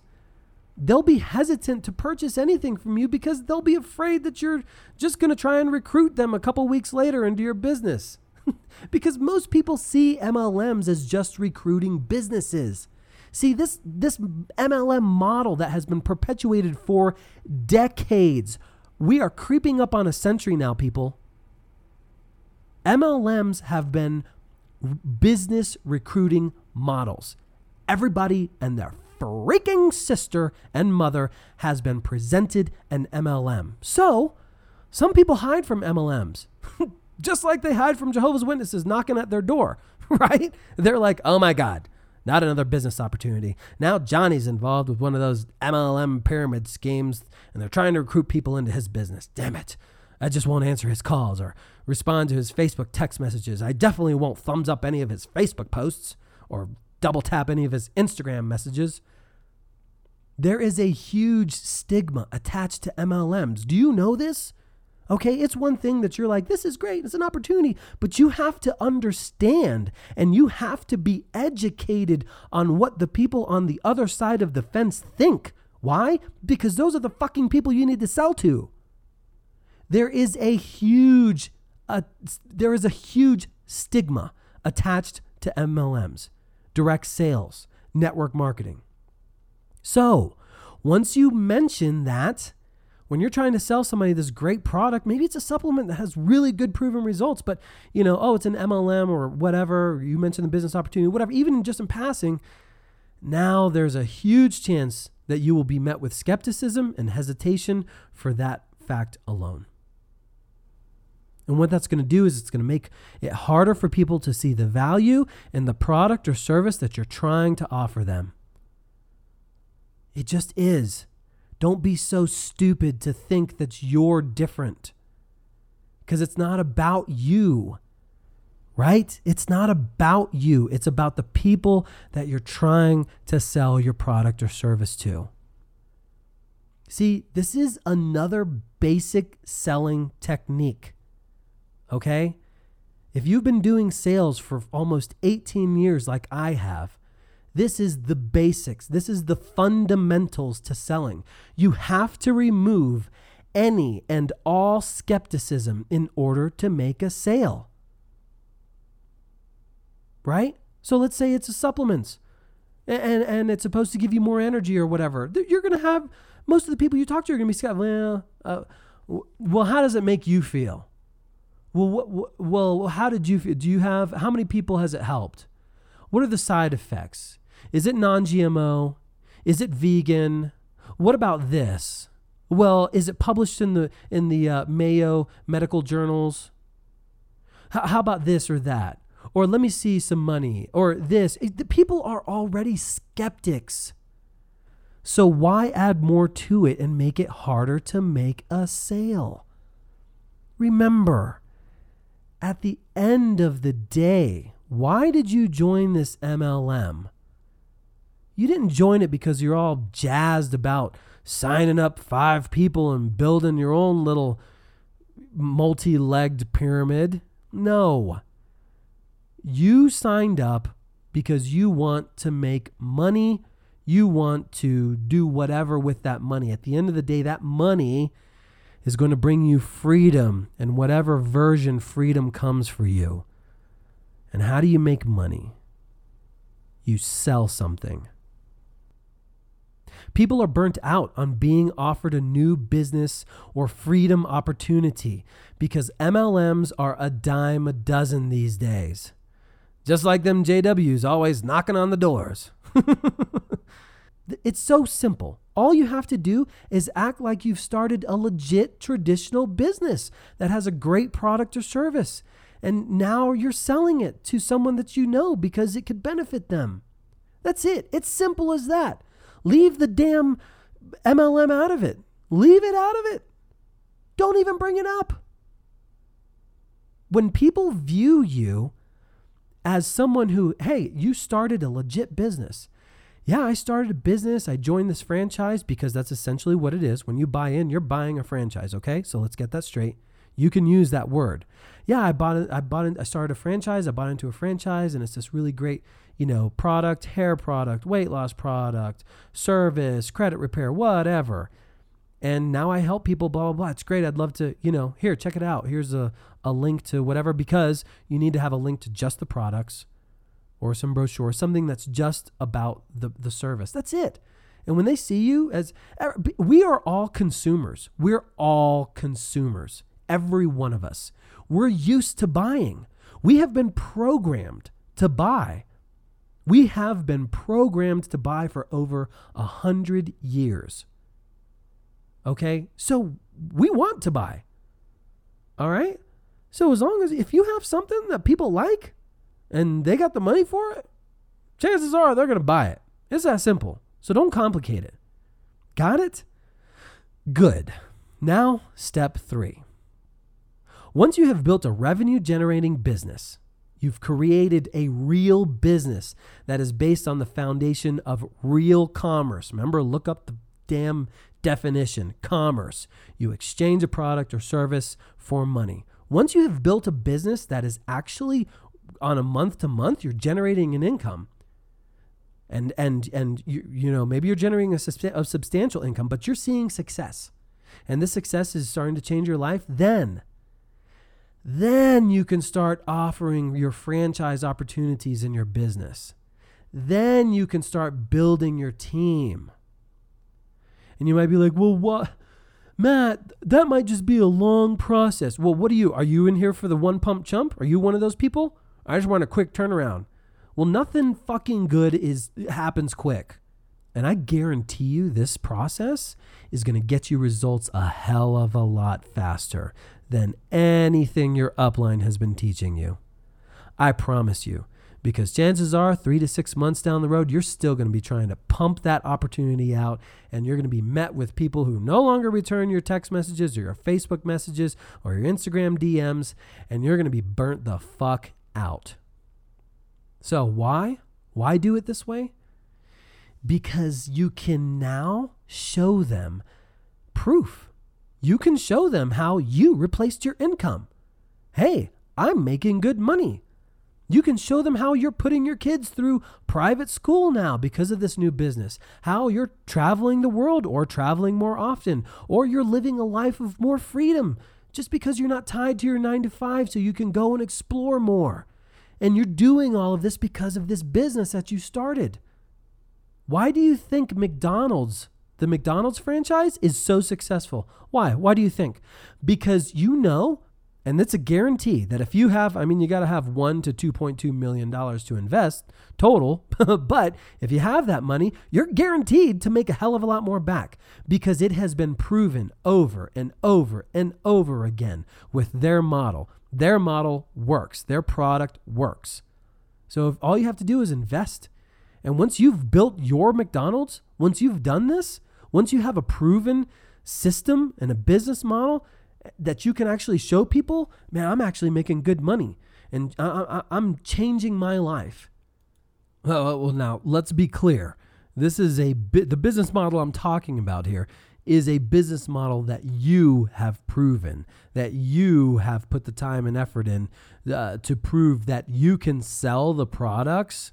S2: they'll be hesitant to purchase anything from you because they'll be afraid that you're just going to try and recruit them a couple weeks later into your business. because most people see MLMs as just recruiting businesses. See, this, this MLM model that has been perpetuated for decades, we are creeping up on a century now, people. MLMs have been business recruiting models. Everybody and their freaking sister and mother has been presented an MLM. So, some people hide from MLMs. just like they hide from Jehovah's Witnesses knocking at their door, right? They're like, oh my God, not another business opportunity. Now Johnny's involved with one of those MLM pyramid schemes and they're trying to recruit people into his business. Damn it. I just won't answer his calls or respond to his Facebook text messages. I definitely won't thumbs up any of his Facebook posts or double tap any of his Instagram messages. There is a huge stigma attached to MLMs. Do you know this? Okay, it's one thing that you're like, this is great, it's an opportunity, but you have to understand and you have to be educated on what the people on the other side of the fence think. Why? Because those are the fucking people you need to sell to. There is a huge, uh, there is a huge stigma attached to MLMs, direct sales, network marketing. So, once you mention that, when you're trying to sell somebody this great product, maybe it's a supplement that has really good proven results, but you know, oh, it's an MLM or whatever. You mentioned the business opportunity, whatever. Even just in passing, now there's a huge chance that you will be met with skepticism and hesitation for that fact alone. And what that's going to do is it's going to make it harder for people to see the value in the product or service that you're trying to offer them. It just is. Don't be so stupid to think that you're different. Because it's not about you, right? It's not about you. It's about the people that you're trying to sell your product or service to. See, this is another basic selling technique. Okay? If you've been doing sales for almost 18 years, like I have, this is the basics. This is the fundamentals to selling. You have to remove any and all skepticism in order to make a sale. Right? So let's say it's a supplements and, and it's supposed to give you more energy or whatever. You're going to have most of the people you talk to are going to be skeptical. Well, uh, well, how does it make you feel? Well, what, well, how did you feel? Do you have, how many people has it helped? What are the side effects? Is it non GMO? Is it vegan? What about this? Well, is it published in the in the uh, Mayo medical journals? H- how about this or that? Or let me see some money. Or this. It, the people are already skeptics. So why add more to it and make it harder to make a sale? Remember, at the end of the day, why did you join this MLM? You didn't join it because you're all jazzed about signing up five people and building your own little multi legged pyramid. No. You signed up because you want to make money. You want to do whatever with that money. At the end of the day, that money is going to bring you freedom and whatever version freedom comes for you. And how do you make money? You sell something. People are burnt out on being offered a new business or freedom opportunity because MLMs are a dime a dozen these days. Just like them JWs always knocking on the doors. it's so simple. All you have to do is act like you've started a legit traditional business that has a great product or service. And now you're selling it to someone that you know because it could benefit them. That's it. It's simple as that. Leave the damn MLM out of it. Leave it out of it. Don't even bring it up. When people view you as someone who, hey, you started a legit business. Yeah, I started a business. I joined this franchise because that's essentially what it is. When you buy in, you're buying a franchise, okay? So let's get that straight. You can use that word. Yeah, I bought it. I bought it. I started a franchise. I bought into a franchise, and it's this really great you know, product, hair product, weight loss product, service, credit repair, whatever. And now I help people, blah, blah, blah. It's great. I'd love to, you know, here, check it out. Here's a, a link to whatever, because you need to have a link to just the products or some brochure, something that's just about the, the service. That's it. And when they see you as, er, we are all consumers. We're all consumers. Every one of us. We're used to buying. We have been programmed to buy. We have been programmed to buy for over a hundred years. Okay, so we want to buy. All right, so as long as if you have something that people like and they got the money for it, chances are they're to buy it. It's that simple. So don't complicate it. Got it? Good. Now, step three. Once you have built a revenue generating business, You've created a real business that is based on the foundation of real commerce. Remember, look up the damn definition commerce. You exchange a product or service for money. Once you have built a business that is actually on a month to month, you're generating an income. And, and, and you, you know, maybe you're generating a, a substantial income, but you're seeing success. And this success is starting to change your life. Then then you can start offering your franchise opportunities in your business. Then you can start building your team. And you might be like, well, what? Matt, that might just be a long process. Well, what are you? Are you in here for the one pump chump? Are you one of those people? I just want a quick turnaround. Well, nothing fucking good is happens quick. And I guarantee you this process is going to get you results a hell of a lot faster than anything your upline has been teaching you. I promise you, because chances are, three to six months down the road, you're still going to be trying to pump that opportunity out, and you're going to be met with people who no longer return your text messages or your Facebook messages or your Instagram DMs, and you're going to be burnt the fuck out. So, why? Why do it this way? Because you can now show them proof you can show them how you replaced your income. Hey, I'm making good money. You can show them how you're putting your kids through private school now because of this new business, how you're traveling the world or traveling more often, or you're living a life of more freedom just because you're not tied to your nine to five so you can go and explore more. And you're doing all of this because of this business that you started. Why do you think McDonald's the McDonald's franchise is so successful. Why? Why do you think? Because you know, and it's a guarantee that if you have, I mean, you got to have one to $2.2 million to invest total, but if you have that money, you're guaranteed to make a hell of a lot more back because it has been proven over and over and over again with their model. Their model works, their product works. So if all you have to do is invest and once you've built your McDonald's, once you've done this, once you have a proven system and a business model that you can actually show people, man, I'm actually making good money and I, am changing my life. Well, well, now let's be clear. This is a the business model I'm talking about here is a business model that you have proven, that you have put the time and effort in uh, to prove that you can sell the products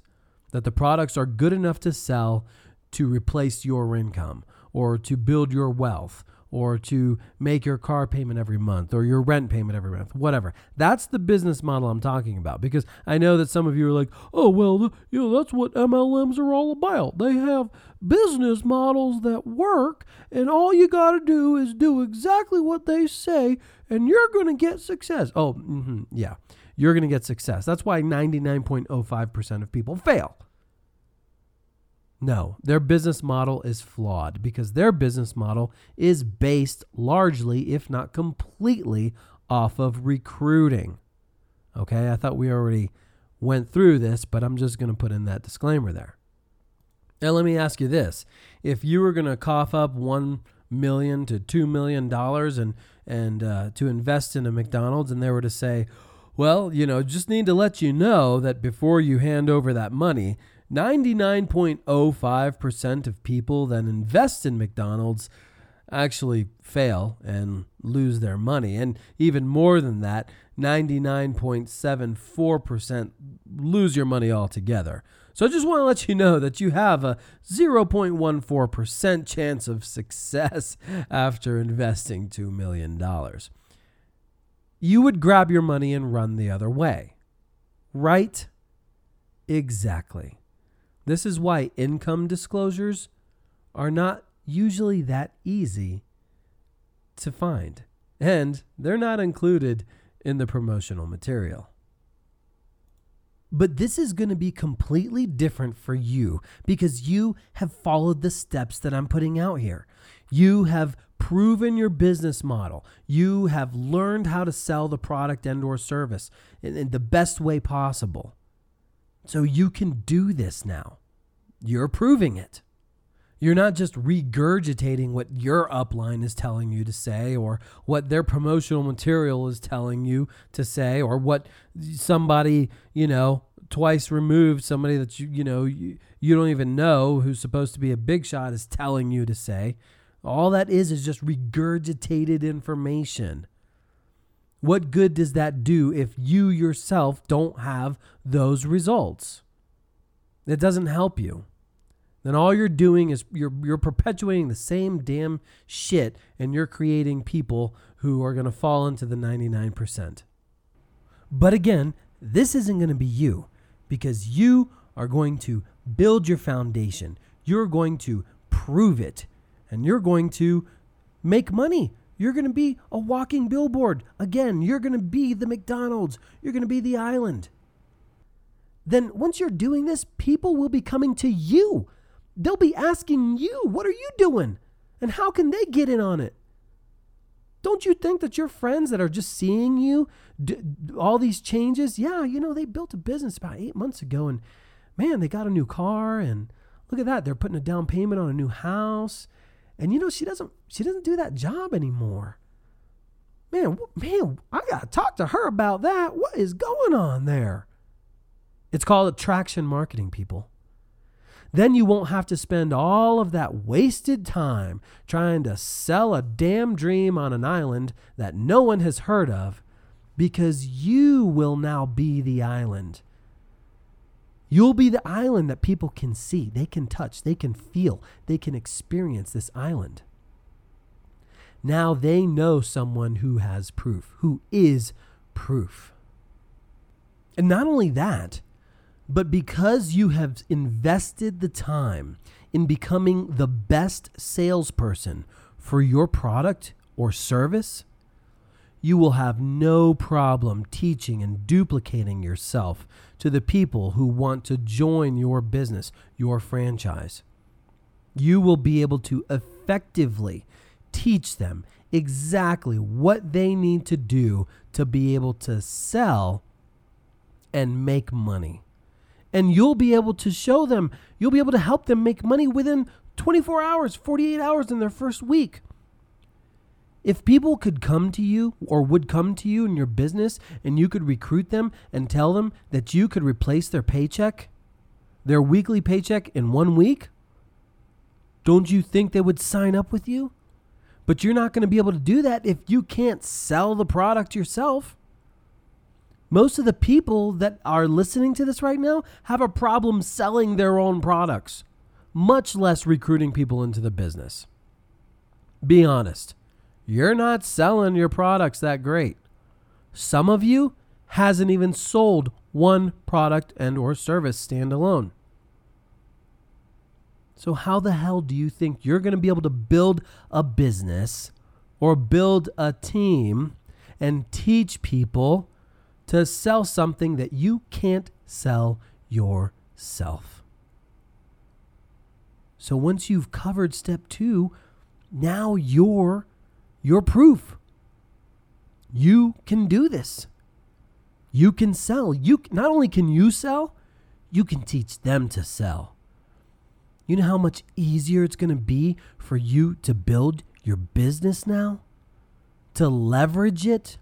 S2: that the products are good enough to sell to replace your income or to build your wealth or to make your car payment every month or your rent payment every month, whatever. That's the business model I'm talking about because I know that some of you are like, oh, well, you know, that's what MLMs are all about. They have business models that work, and all you got to do is do exactly what they say, and you're going to get success. Oh, mm-hmm, yeah, you're going to get success. That's why 99.05% of people fail. No, their business model is flawed because their business model is based largely, if not completely, off of recruiting. Okay, I thought we already went through this, but I'm just going to put in that disclaimer there. Now, let me ask you this if you were going to cough up one million to two million dollars and and uh, to invest in a McDonald's, and they were to say, well, you know, just need to let you know that before you hand over that money, 99.05% of people that invest in McDonald's actually fail and lose their money. And even more than that, 99.74% lose your money altogether. So I just want to let you know that you have a 0.14% chance of success after investing $2 million. You would grab your money and run the other way. Right? Exactly. This is why income disclosures are not usually that easy to find, and they're not included in the promotional material. But this is going to be completely different for you because you have followed the steps that I'm putting out here. You have proven your business model. You have learned how to sell the product and or service in, in the best way possible. So you can do this now. You're proving it. You're not just regurgitating what your upline is telling you to say or what their promotional material is telling you to say or what somebody, you know, twice removed, somebody that you, you know, you, you don't even know who's supposed to be a big shot is telling you to say. All that is is just regurgitated information. What good does that do if you yourself don't have those results? It doesn't help you. Then all you're doing is you're you're perpetuating the same damn shit and you're creating people who are going to fall into the 99%. But again, this isn't going to be you because you are going to build your foundation. You're going to prove it and you're going to make money you're going to be a walking billboard. Again, you're going to be the McDonald's. You're going to be the island. Then, once you're doing this, people will be coming to you. They'll be asking you, What are you doing? And how can they get in on it? Don't you think that your friends that are just seeing you, d- all these changes, yeah, you know, they built a business about eight months ago and man, they got a new car and look at that. They're putting a down payment on a new house and you know, she doesn't she doesn't do that job anymore. Man, man, I got to talk to her about that. What is going on there? It's called attraction marketing, people. Then you won't have to spend all of that wasted time trying to sell a damn dream on an island that no one has heard of because you will now be the island. You'll be the island that people can see, they can touch, they can feel, they can experience this island. Now they know someone who has proof, who is proof. And not only that, but because you have invested the time in becoming the best salesperson for your product or service, you will have no problem teaching and duplicating yourself to the people who want to join your business, your franchise. You will be able to effectively teach them exactly what they need to do to be able to sell and make money. And you'll be able to show them, you'll be able to help them make money within 24 hours, 48 hours in their first week. If people could come to you or would come to you in your business and you could recruit them and tell them that you could replace their paycheck, their weekly paycheck in one week, don't you think they would sign up with you? But you're not going to be able to do that if you can't sell the product yourself. Most of the people that are listening to this right now have a problem selling their own products, much less recruiting people into the business. Be honest. You're not selling your products that great. Some of you hasn't even sold one product and or service standalone. So how the hell do you think you're going to be able to build a business or build a team and teach people to sell something that you can't sell yourself? So once you've covered step 2, now you're your proof. You can do this. You can sell. You not only can you sell, you can teach them to sell. You know how much easier it's going to be for you to build your business now? To leverage it?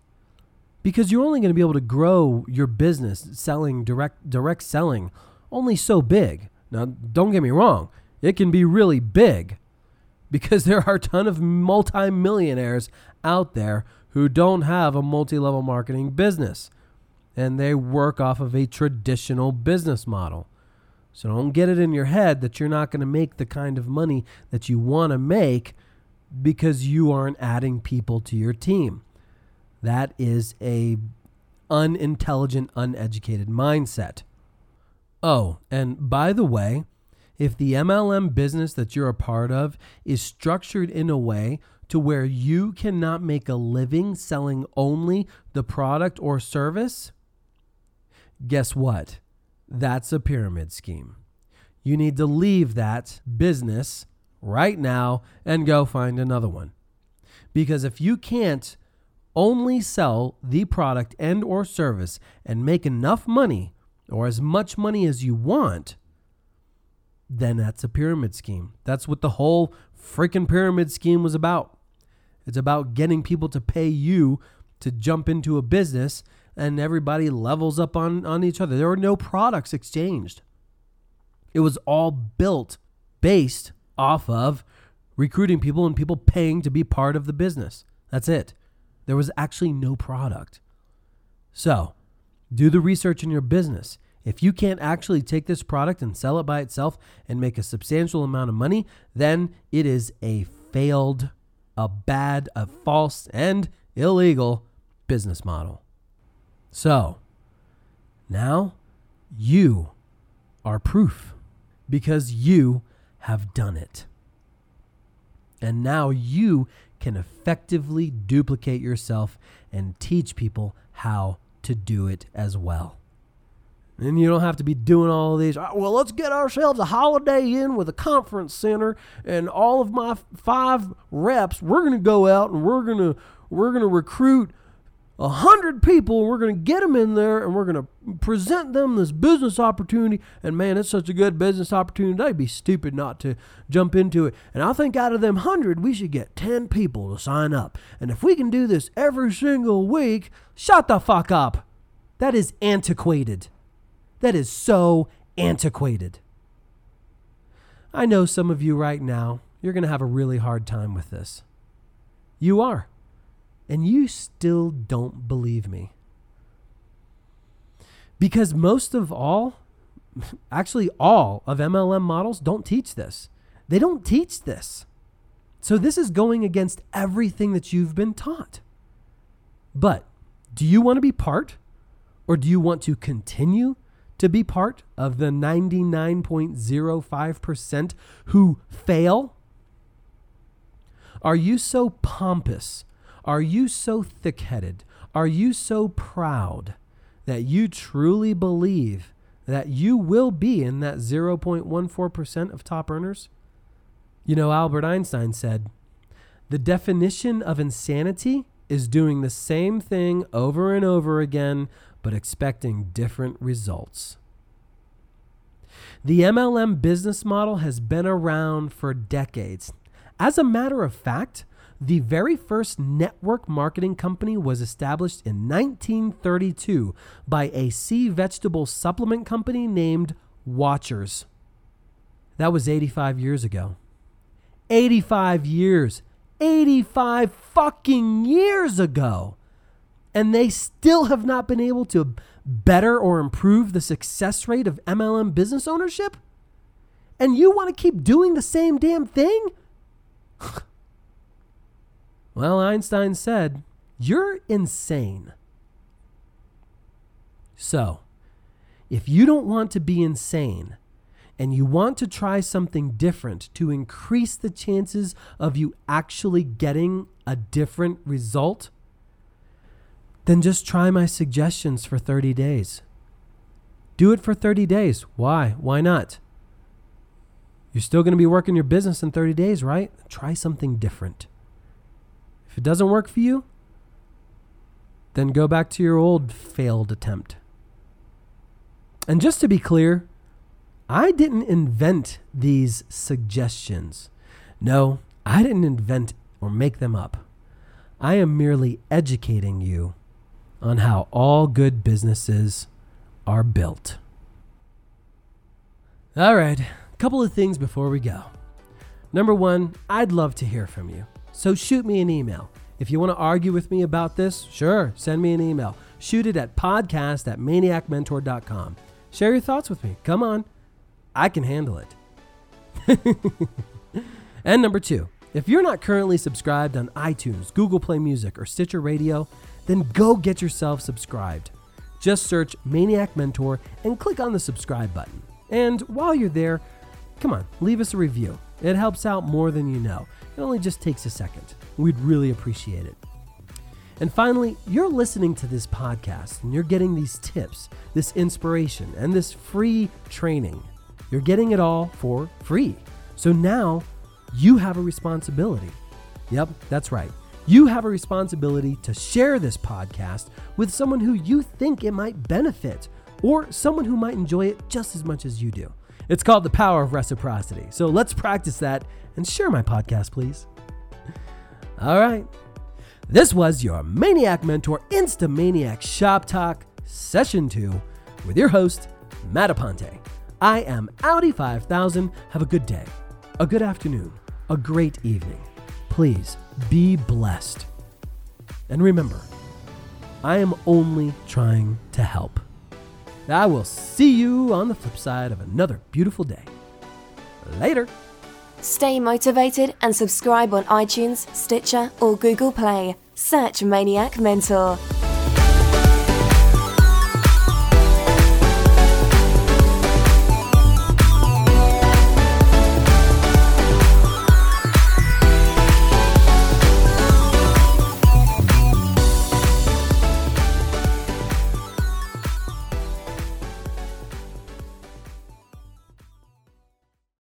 S2: Because you're only going to be able to grow your business selling direct direct selling only so big. Now, don't get me wrong, it can be really big because there are a ton of multimillionaires out there who don't have a multi-level marketing business and they work off of a traditional business model. So don't get it in your head that you're not going to make the kind of money that you want to make because you aren't adding people to your team. That is a unintelligent, uneducated mindset. Oh, and by the way, if the MLM business that you're a part of is structured in a way to where you cannot make a living selling only the product or service, guess what? That's a pyramid scheme. You need to leave that business right now and go find another one. Because if you can't only sell the product and or service and make enough money or as much money as you want, then that's a pyramid scheme. That's what the whole freaking pyramid scheme was about. It's about getting people to pay you to jump into a business and everybody levels up on, on each other. There were no products exchanged. It was all built based off of recruiting people and people paying to be part of the business. That's it. There was actually no product. So, do the research in your business. If you can't actually take this product and sell it by itself and make a substantial amount of money, then it is a failed, a bad, a false, and illegal business model. So, now you are proof because you have done it. And now you can effectively duplicate yourself and teach people how to do it as well. And you don't have to be doing all these. Ah, well, let's get ourselves a Holiday Inn with a conference center, and all of my five reps. We're going to go out and we're going to we're going to recruit a hundred people. We're going to get them in there, and we're going to present them this business opportunity. And man, it's such a good business opportunity. They'd be stupid not to jump into it. And I think out of them hundred, we should get ten people to sign up. And if we can do this every single week, shut the fuck up. That is antiquated. That is so antiquated. I know some of you right now, you're going to have a really hard time with this. You are. And you still don't believe me. Because most of all, actually, all of MLM models don't teach this. They don't teach this. So this is going against everything that you've been taught. But do you want to be part or do you want to continue to be part of the 99.05% who fail? Are you so pompous? Are you so thick headed? Are you so proud that you truly believe that you will be in that 0.14% of top earners? You know, Albert Einstein said, the definition of insanity is doing the same thing over and over again but expecting different results. The MLM business model has been around for decades. As a matter of fact, the very first network marketing company was established in 1932 by a sea vegetable supplement company named Wachters. That was 85 years ago. 85 years. 85 fucking years ago and they still have not been able to better or improve the success rate of MLM business ownership? And you want to keep doing the same damn thing? Well, Einstein said, You're insane. So, if you don't want to be insane and you want to try something different to increase the chances of you actually getting a different result, then just try my suggestions for 30 days. Do it for 30 days. Why? Why not? You're still going to be working your business in 30 days, right? Try something different. If it doesn't work for you, then go back to your old failed attempt. And just to be clear, I didn't invent these suggestions. No, I didn't invent or make them up. I am merely educating you on how all good businesses are built. All right, a couple of things before we go. Number one, I'd love to hear from you. So shoot me an email. If you want to argue with me about this, sure, send me an email. Shoot it at podcast at maniacmentor.com. Share your thoughts with me. Come on. I can handle it. and number two, if you're not currently subscribed on iTunes, Google Play Music, or Stitcher Radio, then go get yourself subscribed. Just search Maniac Mentor and click on the subscribe button. And while you're there, come on, leave us a review. It helps out more than you know. It only just takes a second. We'd really appreciate it. And finally, you're listening to this podcast and you're getting these tips, this inspiration, and this free training. You're getting it all for free. So now you have a responsibility. Yep, that's right. You have a responsibility to share this podcast with someone who you think it might benefit or someone who might enjoy it just as much as you do. It's called the power of reciprocity. So let's practice that and share my podcast, please. All right. This was your Maniac Mentor Instamaniac Shop Talk Session 2 with your host, Matt Aponte. I am Audi 5000. Have a good day, a good afternoon, a great evening. Please be blessed. And remember, I am only trying to help. I will see you on the flip side of another beautiful day. Later.
S1: Stay motivated and subscribe on iTunes, Stitcher, or Google Play. Search Maniac Mentor.